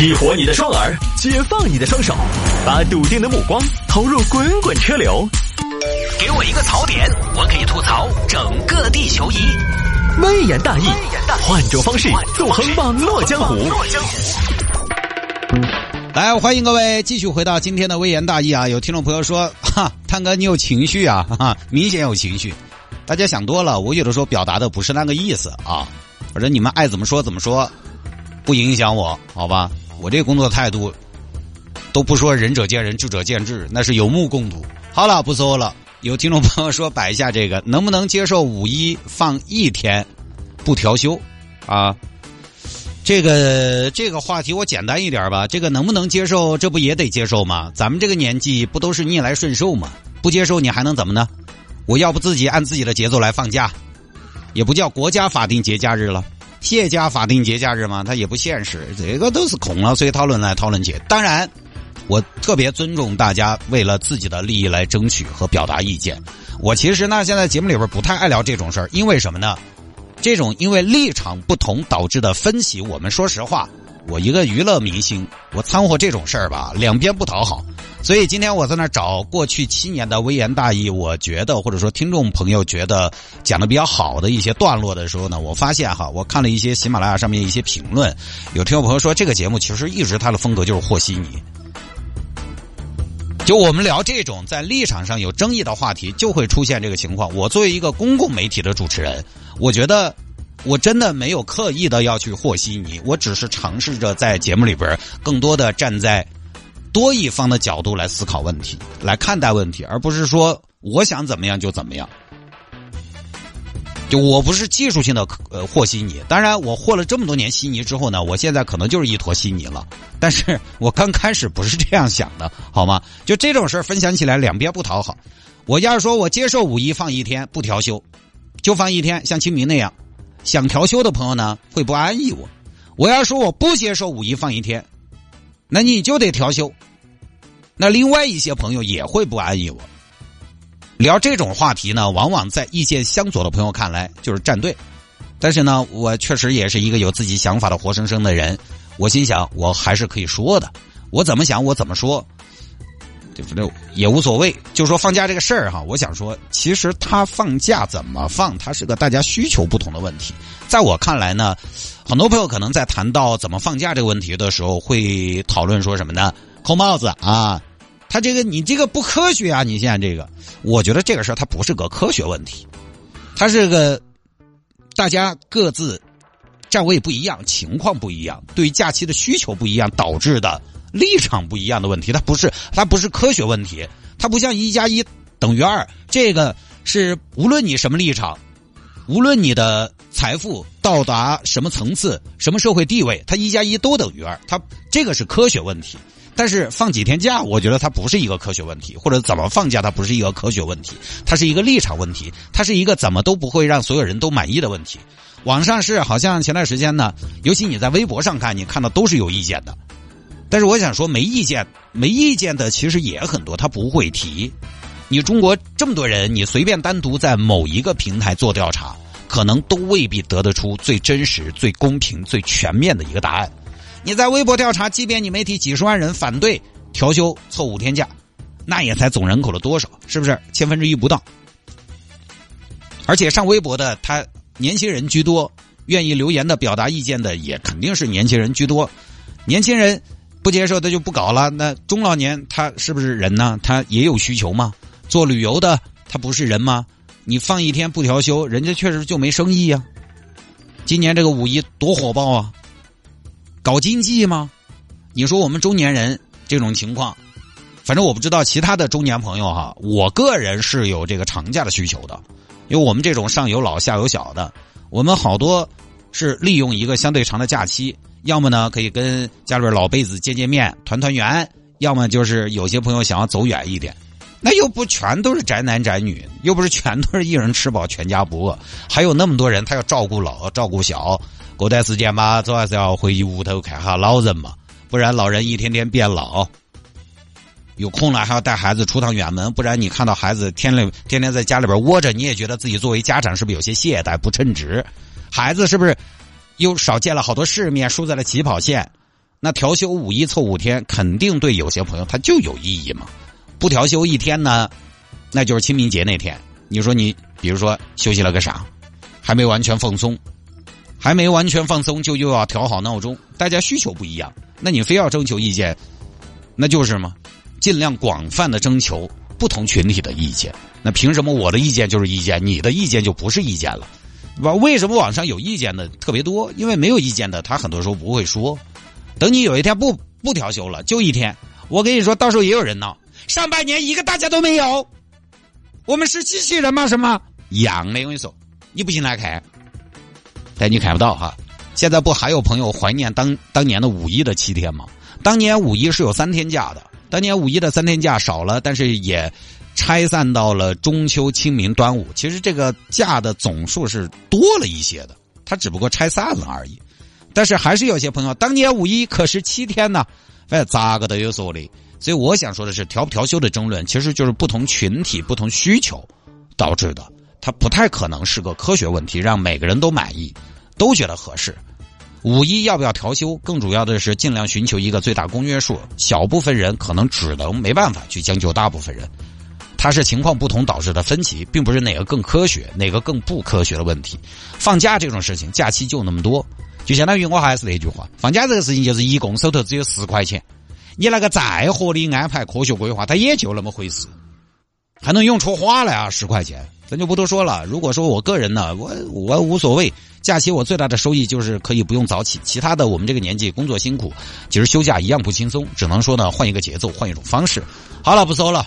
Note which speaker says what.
Speaker 1: 激活你的双耳，解放你的双手，把笃定的目光投入滚滚车流。给我一个槽点，我可以吐槽整个地球仪。微言大义，换种方式纵横网络江湖。
Speaker 2: 来，欢迎各位继续回到今天的微言大义啊！有听众朋友说，哈，探哥你有情绪啊，哈哈，明显有情绪。大家想多了，我有的时候表达的不是那个意思啊。反正你们爱怎么说怎么说，不影响我，好吧？我这工作态度都不说仁者见仁，智者见智，那是有目共睹。好了，不说了。有听众朋友说摆一下这个，能不能接受五一放一天不调休啊？这个这个话题我简单一点吧。这个能不能接受？这不也得接受吗？咱们这个年纪不都是逆来顺受吗？不接受你还能怎么呢？我要不自己按自己的节奏来放假，也不叫国家法定节假日了，谢家法定节假日嘛？它也不现实，这个都是空了，所以讨论来讨论去。当然，我特别尊重大家为了自己的利益来争取和表达意见。我其实呢，现在节目里边不太爱聊这种事儿，因为什么呢？这种因为立场不同导致的分歧，我们说实话，我一个娱乐明星，我掺和这种事儿吧，两边不讨好。所以今天我在那找过去七年的微言大义，我觉得或者说听众朋友觉得讲的比较好的一些段落的时候呢，我发现哈，我看了一些喜马拉雅上面一些评论，有听众朋友说这个节目其实一直它的风格就是和稀泥。就我们聊这种在立场上有争议的话题，就会出现这个情况。我作为一个公共媒体的主持人，我觉得我真的没有刻意的要去和稀泥，我只是尝试着在节目里边更多的站在多一方的角度来思考问题，来看待问题，而不是说我想怎么样就怎么样。就我不是技术性的呃和稀泥，当然我和了这么多年稀泥之后呢，我现在可能就是一坨稀泥了。但是我刚开始不是这样想的，好吗？就这种事分享起来两边不讨好。我要是说我接受五一放一天不调休，就放一天，像清明那样，想调休的朋友呢会不安逸我。我要说我不接受五一放一天，那你就得调休。那另外一些朋友也会不安逸我。聊这种话题呢，往往在意见相左的朋友看来就是站队，但是呢，我确实也是一个有自己想法的活生生的人。我心想，我还是可以说的，我怎么想我怎么说，对不对？也无所谓。就说放假这个事儿哈，我想说，其实他放假怎么放，它是个大家需求不同的问题。在我看来呢，很多朋友可能在谈到怎么放假这个问题的时候，会讨论说什么呢？扣帽子啊。他这个你这个不科学啊！你现在这个，我觉得这个事儿它不是个科学问题，它是个大家各自站位不一样、情况不一样、对假期的需求不一样导致的立场不一样的问题。它不是它不是科学问题，它不像一加一等于二，这个是无论你什么立场，无论你的财富到达什么层次、什么社会地位，它一加一都等于二。它这个是科学问题。但是放几天假，我觉得它不是一个科学问题，或者怎么放假，它不是一个科学问题，它是一个立场问题，它是一个怎么都不会让所有人都满意的问题。网上是好像前段时间呢，尤其你在微博上看，你看到都是有意见的。但是我想说，没意见、没意见的其实也很多，他不会提。你中国这么多人，你随便单独在某一个平台做调查，可能都未必得得出最真实、最公平、最全面的一个答案。你在微博调查，即便你媒体几十万人反对调休凑五天假，那也才总人口的多少？是不是千分之一不到？而且上微博的他年轻人居多，愿意留言的表达意见的也肯定是年轻人居多。年轻人不接受，他就不搞了。那中老年他是不是人呢？他也有需求吗？做旅游的他不是人吗？你放一天不调休，人家确实就没生意呀。今年这个五一多火爆啊！搞经济吗？你说我们中年人这种情况，反正我不知道其他的中年朋友哈。我个人是有这个长假的需求的，因为我们这种上有老下有小的，我们好多是利用一个相对长的假期，要么呢可以跟家里边老辈子见见面、团团圆，要么就是有些朋友想要走远一点。那又不全都是宅男宅女，又不是全都是一人吃饱全家不饿，还有那么多人他要照顾老照顾小。过段时间吧，总还是要回屋头看下老人嘛，不然老人一天天变老。有空了还要带孩子出趟远门，不然你看到孩子天天天天在家里边窝着，你也觉得自己作为家长是不是有些懈怠不称职？孩子是不是又少见了好多世面，输在了起跑线？那调休五一凑五天，肯定对有些朋友他就有意义嘛。不调休一天呢，那就是清明节那天。你说你，比如说休息了个啥，还没完全放松，还没完全放松就又要调好闹钟，大家需求不一样，那你非要征求意见，那就是嘛，尽量广泛的征求不同群体的意见。那凭什么我的意见就是意见，你的意见就不是意见了？为什么网上有意见的特别多？因为没有意见的他很多时候不会说。等你有一天不不调休了，就一天，我跟你说到时候也有人闹。上半年一个大家都没有。我们是机器人吗？什么一样的？我跟你说，你不信来看，但你看不到哈。现在不还有朋友怀念当当年的五一的七天吗？当年五一是有三天假的，当年五一的三天假少了，但是也拆散到了中秋、清明、端午。其实这个假的总数是多了一些的，它只不过拆散了而已。但是还是有些朋友，当年五一可是七天呢，哎咋个都有说的。所以我想说的是，调不调休的争论，其实就是不同群体、不同需求导致的，它不太可能是个科学问题，让每个人都满意，都觉得合适。五一要不要调休，更主要的是尽量寻求一个最大公约数，小部分人可能只能没办法去将就大部分人，它是情况不同导致的分歧，并不是哪个更科学，哪个更不科学的问题。放假这种事情，假期就那么多，就相当于我还是那句话，放假这个事情就是一共手头只有十块钱。你那个再合理安排、科学规划，它也就那么回事，还能用出花来啊？十块钱，咱就不多说了。如果说我个人呢，我我无所谓，假期我最大的收益就是可以不用早起。其他的，我们这个年纪工作辛苦，其实休假一样不轻松。只能说呢，换一个节奏，换一种方式。好了，不说了。